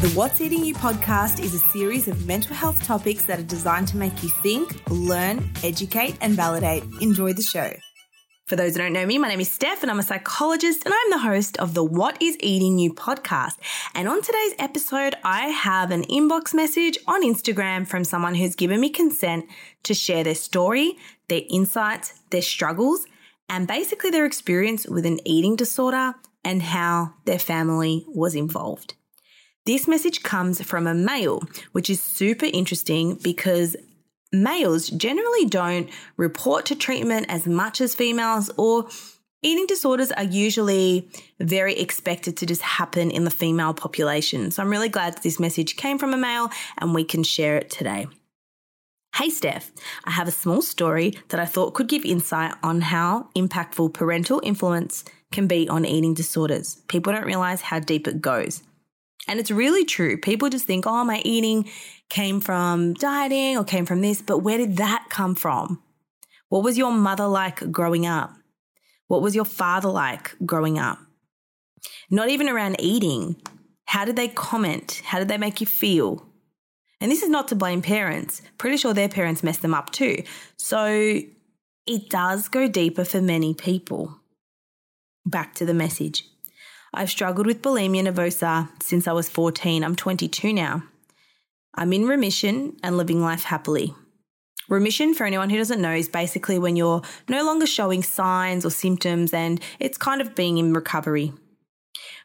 The What's Eating You podcast is a series of mental health topics that are designed to make you think, learn, educate, and validate. Enjoy the show. For those who don't know me, my name is Steph and I'm a psychologist and I'm the host of the What is Eating You podcast. And on today's episode, I have an inbox message on Instagram from someone who's given me consent to share their story, their insights, their struggles, and basically their experience with an eating disorder and how their family was involved. This message comes from a male, which is super interesting because males generally don't report to treatment as much as females, or eating disorders are usually very expected to just happen in the female population. So I'm really glad that this message came from a male and we can share it today. Hey Steph, I have a small story that I thought could give insight on how impactful parental influence can be on eating disorders. People don't realize how deep it goes. And it's really true. People just think, oh, my eating came from dieting or came from this, but where did that come from? What was your mother like growing up? What was your father like growing up? Not even around eating. How did they comment? How did they make you feel? And this is not to blame parents. Pretty sure their parents messed them up too. So it does go deeper for many people. Back to the message. I've struggled with bulimia nervosa since I was 14. I'm 22 now. I'm in remission and living life happily. Remission, for anyone who doesn't know, is basically when you're no longer showing signs or symptoms and it's kind of being in recovery.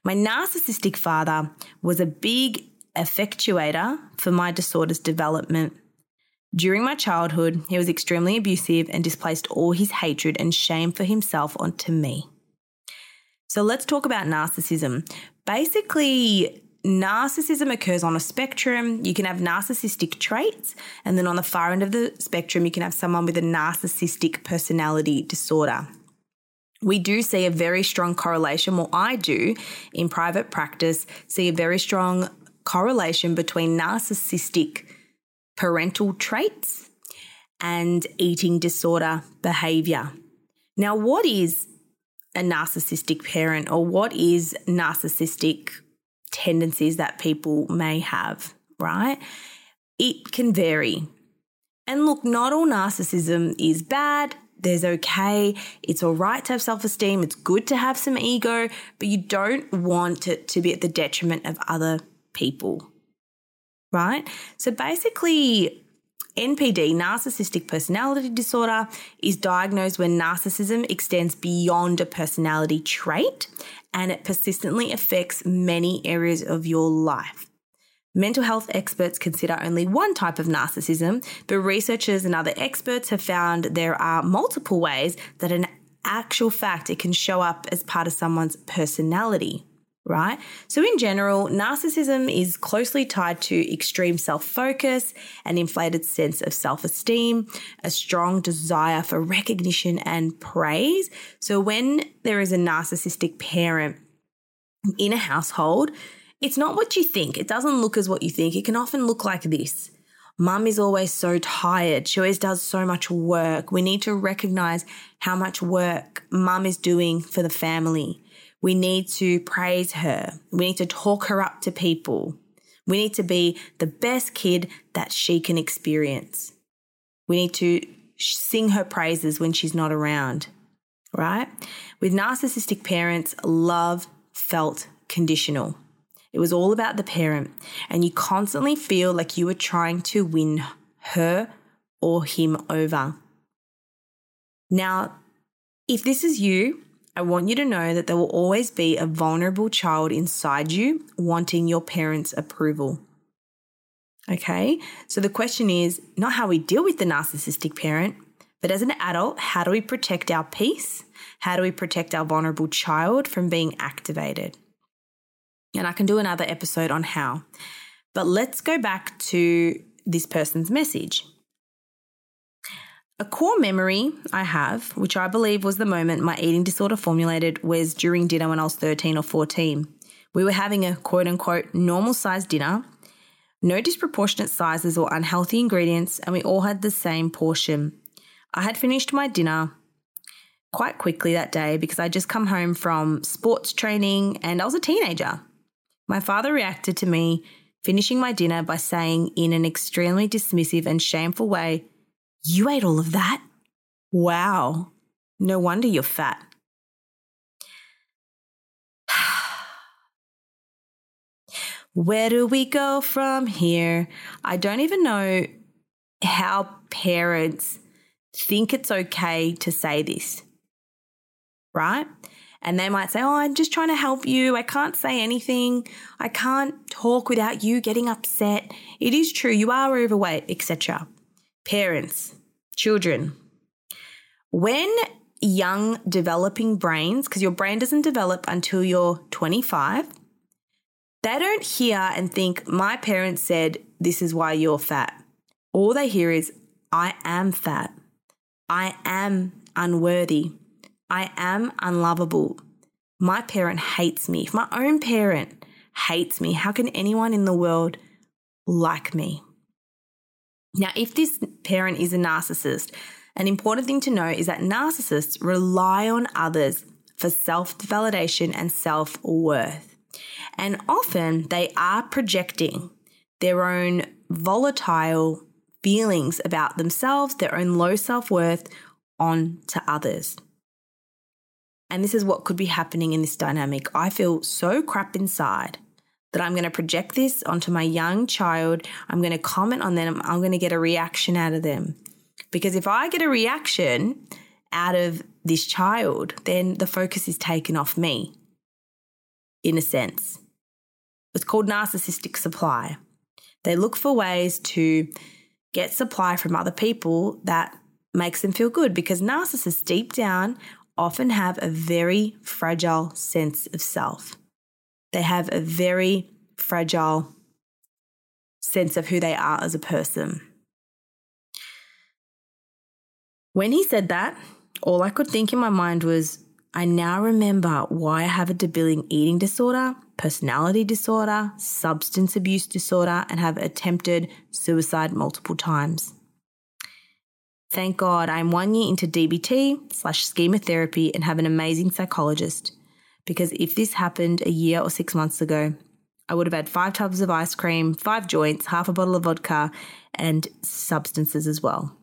My narcissistic father was a big effectuator for my disorder's development. During my childhood, he was extremely abusive and displaced all his hatred and shame for himself onto me. So let's talk about narcissism. Basically, narcissism occurs on a spectrum. You can have narcissistic traits, and then on the far end of the spectrum, you can have someone with a narcissistic personality disorder. We do see a very strong correlation, well, I do in private practice, see a very strong correlation between narcissistic parental traits and eating disorder behavior. Now, what is a narcissistic parent or what is narcissistic tendencies that people may have, right? It can vary. And look, not all narcissism is bad. There's okay. It's all right to have self esteem. It's good to have some ego, but you don't want it to be at the detriment of other people, right? So basically, NPD, narcissistic personality disorder, is diagnosed when narcissism extends beyond a personality trait and it persistently affects many areas of your life. Mental health experts consider only one type of narcissism, but researchers and other experts have found there are multiple ways that an actual fact it can show up as part of someone's personality. Right? So, in general, narcissism is closely tied to extreme self focus, an inflated sense of self esteem, a strong desire for recognition and praise. So, when there is a narcissistic parent in a household, it's not what you think. It doesn't look as what you think. It can often look like this. Mum is always so tired. She always does so much work. We need to recognize how much work mum is doing for the family. We need to praise her. We need to talk her up to people. We need to be the best kid that she can experience. We need to sing her praises when she's not around, right? With narcissistic parents, love felt conditional. It was all about the parent, and you constantly feel like you were trying to win her or him over. Now, if this is you, I want you to know that there will always be a vulnerable child inside you wanting your parents' approval. Okay, so the question is not how we deal with the narcissistic parent, but as an adult, how do we protect our peace? How do we protect our vulnerable child from being activated? And I can do another episode on how. But let's go back to this person's message. A core memory I have, which I believe was the moment my eating disorder formulated, was during dinner when I was 13 or 14. We were having a quote unquote normal sized dinner, no disproportionate sizes or unhealthy ingredients, and we all had the same portion. I had finished my dinner quite quickly that day because I'd just come home from sports training and I was a teenager. My father reacted to me finishing my dinner by saying in an extremely dismissive and shameful way, you ate all of that? Wow. No wonder you're fat. Where do we go from here? I don't even know how parents think it's okay to say this, right? And they might say, Oh, I'm just trying to help you. I can't say anything. I can't talk without you getting upset. It is true, you are overweight, etc parents, children, when young developing brains, because your brain doesn't develop until you're 25, they don't hear and think, my parents said, this is why you're fat. All they hear is, I am fat. I am unworthy. I am unlovable. My parent hates me. If my own parent hates me, how can anyone in the world like me? Now, if this parent is a narcissist, an important thing to know is that narcissists rely on others for self validation and self worth. And often they are projecting their own volatile feelings about themselves, their own low self worth onto others. And this is what could be happening in this dynamic. I feel so crap inside that I'm going to project this onto my young child. I'm going to comment on them. I'm going to get a reaction out of them. Because if I get a reaction out of this child, then the focus is taken off me, in a sense. It's called narcissistic supply. They look for ways to get supply from other people that makes them feel good because narcissists deep down often have a very fragile sense of self. They have a very fragile sense of who they are as a person. When he said that, all I could think in my mind was, I now remember why I have a debilitating eating disorder, personality disorder, substance abuse disorder, and have attempted suicide multiple times. Thank God I'm one year into DBT slash schema therapy and have an amazing psychologist because if this happened a year or six months ago, I would have had five tubs of ice cream, five joints, half a bottle of vodka, and substances as well.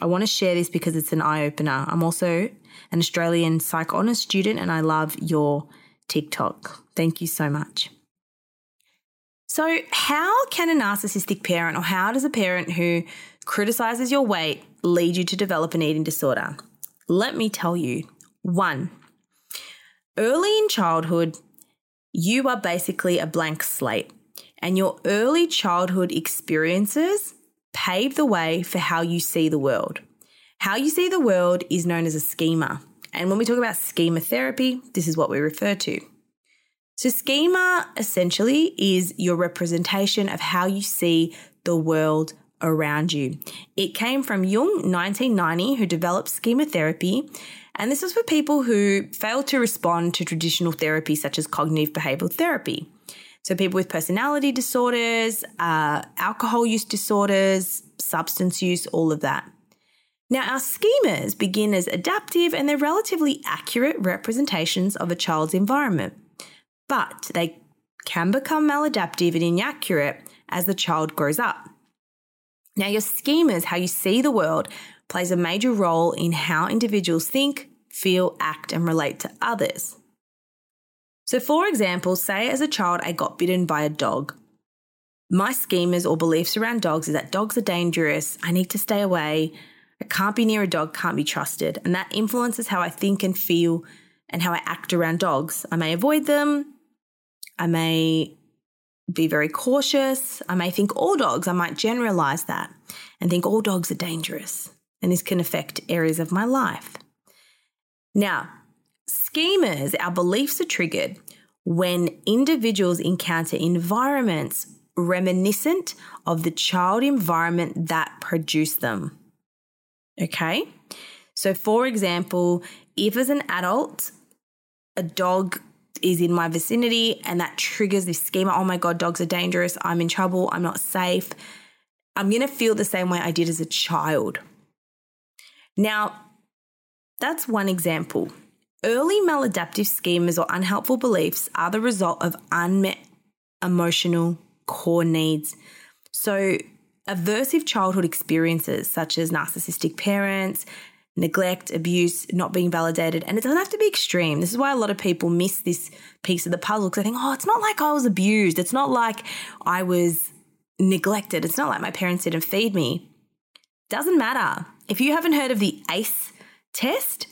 I want to share this because it's an eye opener. I'm also an Australian Psych Honours student and I love your TikTok. Thank you so much. So, how can a narcissistic parent, or how does a parent who criticizes your weight lead you to develop an eating disorder? Let me tell you. One, Early in childhood, you are basically a blank slate, and your early childhood experiences pave the way for how you see the world. How you see the world is known as a schema. And when we talk about schema therapy, this is what we refer to. So, schema essentially is your representation of how you see the world around you. It came from Young, 1990, who developed schema therapy. And this was for people who failed to respond to traditional therapy, such as cognitive behavioral therapy. So, people with personality disorders, uh, alcohol use disorders, substance use, all of that. Now, our schemas begin as adaptive and they're relatively accurate representations of a child's environment, but they can become maladaptive and inaccurate as the child grows up. Now, your schemas, how you see the world, plays a major role in how individuals think, feel, act, and relate to others. So, for example, say as a child I got bitten by a dog. My schemas or beliefs around dogs is that dogs are dangerous, I need to stay away, I can't be near a dog, can't be trusted. And that influences how I think and feel and how I act around dogs. I may avoid them. I may be very cautious. I may think all dogs, I might generalize that and think all dogs are dangerous. And this can affect areas of my life. Now, schemas, our beliefs are triggered when individuals encounter environments reminiscent of the child environment that produced them. Okay. So, for example, if as an adult, a dog is in my vicinity and that triggers this schema oh my God, dogs are dangerous. I'm in trouble. I'm not safe. I'm going to feel the same way I did as a child. Now, that's one example. Early maladaptive schemas or unhelpful beliefs are the result of unmet emotional core needs. So, aversive childhood experiences such as narcissistic parents, neglect, abuse, not being validated. And it doesn't have to be extreme. This is why a lot of people miss this piece of the puzzle because they think, oh, it's not like I was abused. It's not like I was neglected. It's not like my parents didn't feed me. Doesn't matter. If you haven't heard of the ACE test,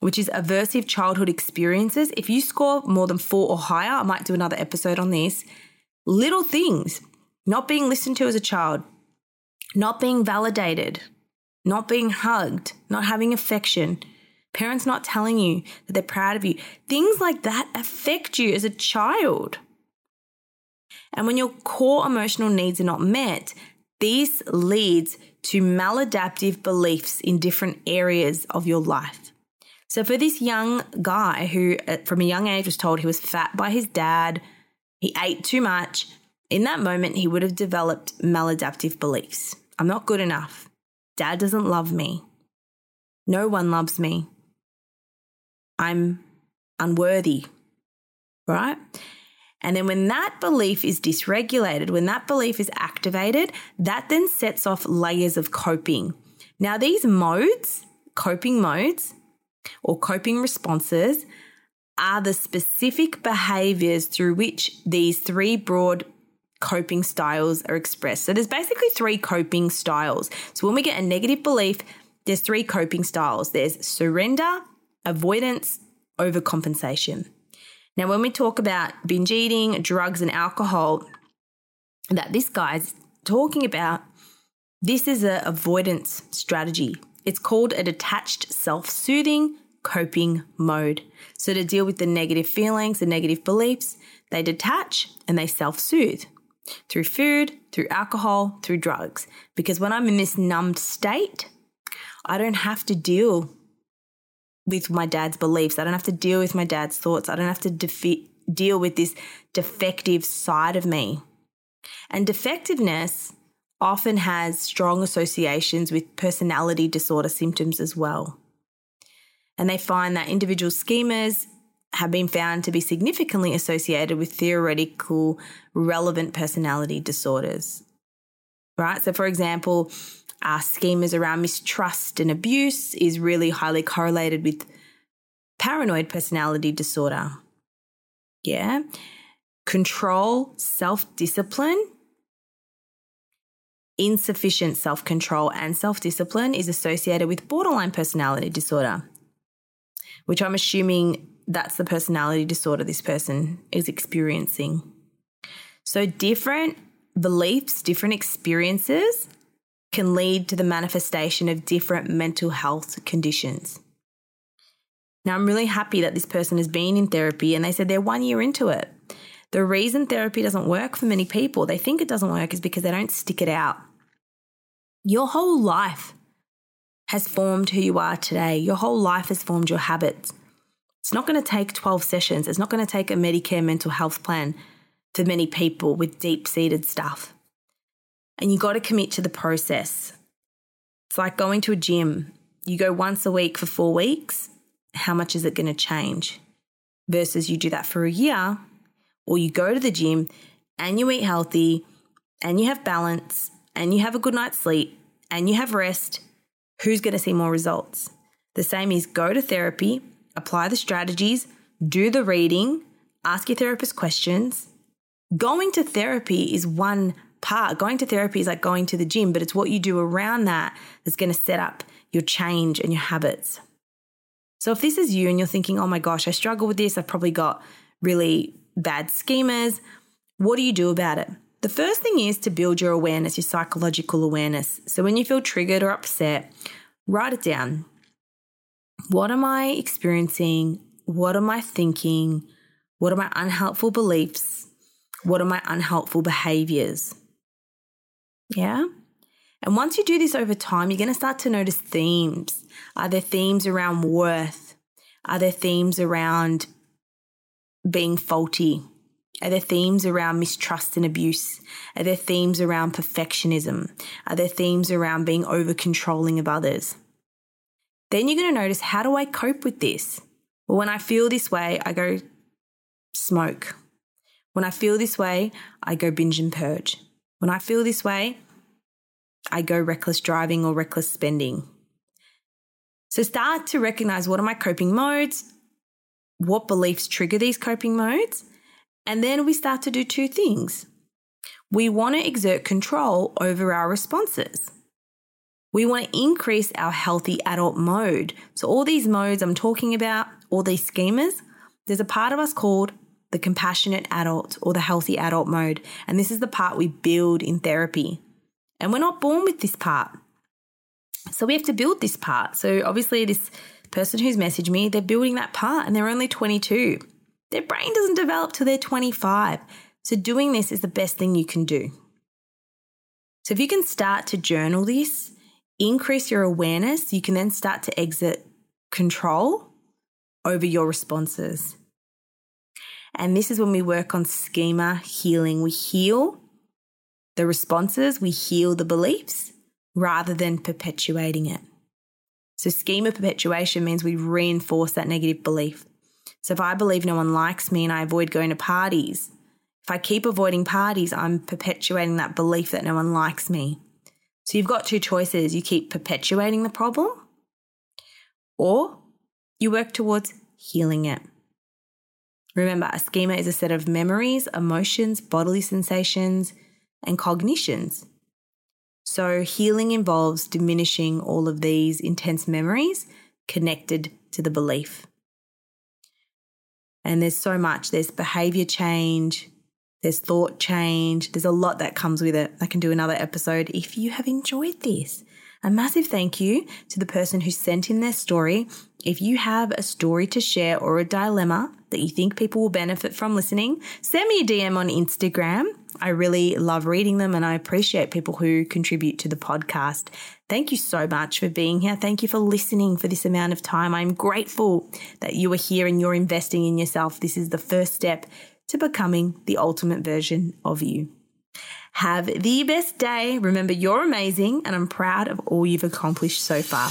which is aversive childhood experiences, if you score more than four or higher, I might do another episode on this. Little things, not being listened to as a child, not being validated, not being hugged, not having affection, parents not telling you that they're proud of you. Things like that affect you as a child. And when your core emotional needs are not met, this leads to maladaptive beliefs in different areas of your life. So, for this young guy who, uh, from a young age, was told he was fat by his dad, he ate too much, in that moment, he would have developed maladaptive beliefs. I'm not good enough. Dad doesn't love me. No one loves me. I'm unworthy, right? And then when that belief is dysregulated, when that belief is activated, that then sets off layers of coping. Now, these modes, coping modes or coping responses, are the specific behaviors through which these three broad coping styles are expressed. So there's basically three coping styles. So when we get a negative belief, there's three coping styles. There's surrender, avoidance, overcompensation. Now, when we talk about binge eating, drugs, and alcohol, that this guy's talking about, this is an avoidance strategy. It's called a detached self soothing coping mode. So, to deal with the negative feelings, the negative beliefs, they detach and they self soothe through food, through alcohol, through drugs. Because when I'm in this numbed state, I don't have to deal with my dad's beliefs. I don't have to deal with my dad's thoughts. I don't have to defe- deal with this defective side of me. And defectiveness often has strong associations with personality disorder symptoms as well. And they find that individual schemas have been found to be significantly associated with theoretical relevant personality disorders. Right? So, for example, Uh, our schemas around mistrust and abuse is really highly correlated with paranoid personality disorder. Yeah. Control, self discipline, insufficient self control, and self discipline is associated with borderline personality disorder, which I'm assuming that's the personality disorder this person is experiencing. So, different beliefs, different experiences can lead to the manifestation of different mental health conditions. Now, I'm really happy that this person has been in therapy and they said they're one year into it. The reason therapy doesn't work for many people, they think it doesn't work, is because they don't stick it out. Your whole life has formed who you are today. Your whole life has formed your habits. It's not going to take 12 sessions. It's not going to take a Medicare mental health plan for many people with deep seated stuff. And you got to commit to the process. It's like going to a gym. You go once a week for four weeks. How much is it going to change? Versus you do that for a year or you go to the gym and you eat healthy and you have balance and you have a good night's sleep and you have rest, who's going to see more results? The same is go to therapy, apply the strategies, do the reading, ask your therapist questions. Going to therapy is one part. Going to therapy is like going to the gym, but it's what you do around that that's going to set up your change and your habits. So if this is you and you're thinking, oh my gosh, I struggle with this, I've probably got really bad schemas. What do you do about it? The first thing is to build your awareness, your psychological awareness. So when you feel triggered or upset, write it down. What am I experiencing? What am I thinking? What are my unhelpful beliefs? What are my unhelpful behaviors? Yeah. And once you do this over time, you're going to start to notice themes. Are there themes around worth? Are there themes around being faulty? Are there themes around mistrust and abuse? Are there themes around perfectionism? Are there themes around being over controlling of others? Then you're going to notice how do I cope with this? Well, when I feel this way, I go smoke. When I feel this way, I go binge and purge. When I feel this way, I go reckless driving or reckless spending. So start to recognize what are my coping modes? what beliefs trigger these coping modes. And then we start to do two things. We want to exert control over our responses. We want to increase our healthy adult mode. So, all these modes I'm talking about, all these schemas, there's a part of us called the compassionate adult or the healthy adult mode. And this is the part we build in therapy. And we're not born with this part. So, we have to build this part. So, obviously, this person who's messaged me, they're building that part and they're only 22. Their brain doesn't develop till they're 25. So doing this is the best thing you can do. So if you can start to journal this, increase your awareness, you can then start to exit control over your responses. And this is when we work on schema healing. We heal the responses, we heal the beliefs rather than perpetuating it. So, schema perpetuation means we reinforce that negative belief. So, if I believe no one likes me and I avoid going to parties, if I keep avoiding parties, I'm perpetuating that belief that no one likes me. So, you've got two choices you keep perpetuating the problem, or you work towards healing it. Remember, a schema is a set of memories, emotions, bodily sensations, and cognitions. So, healing involves diminishing all of these intense memories connected to the belief. And there's so much there's behavior change, there's thought change, there's a lot that comes with it. I can do another episode if you have enjoyed this. A massive thank you to the person who sent in their story. If you have a story to share or a dilemma that you think people will benefit from listening, send me a DM on Instagram I really love reading them and I appreciate people who contribute to the podcast. Thank you so much for being here. Thank you for listening for this amount of time. I'm grateful that you are here and you're investing in yourself. This is the first step to becoming the ultimate version of you. Have the best day. Remember, you're amazing and I'm proud of all you've accomplished so far.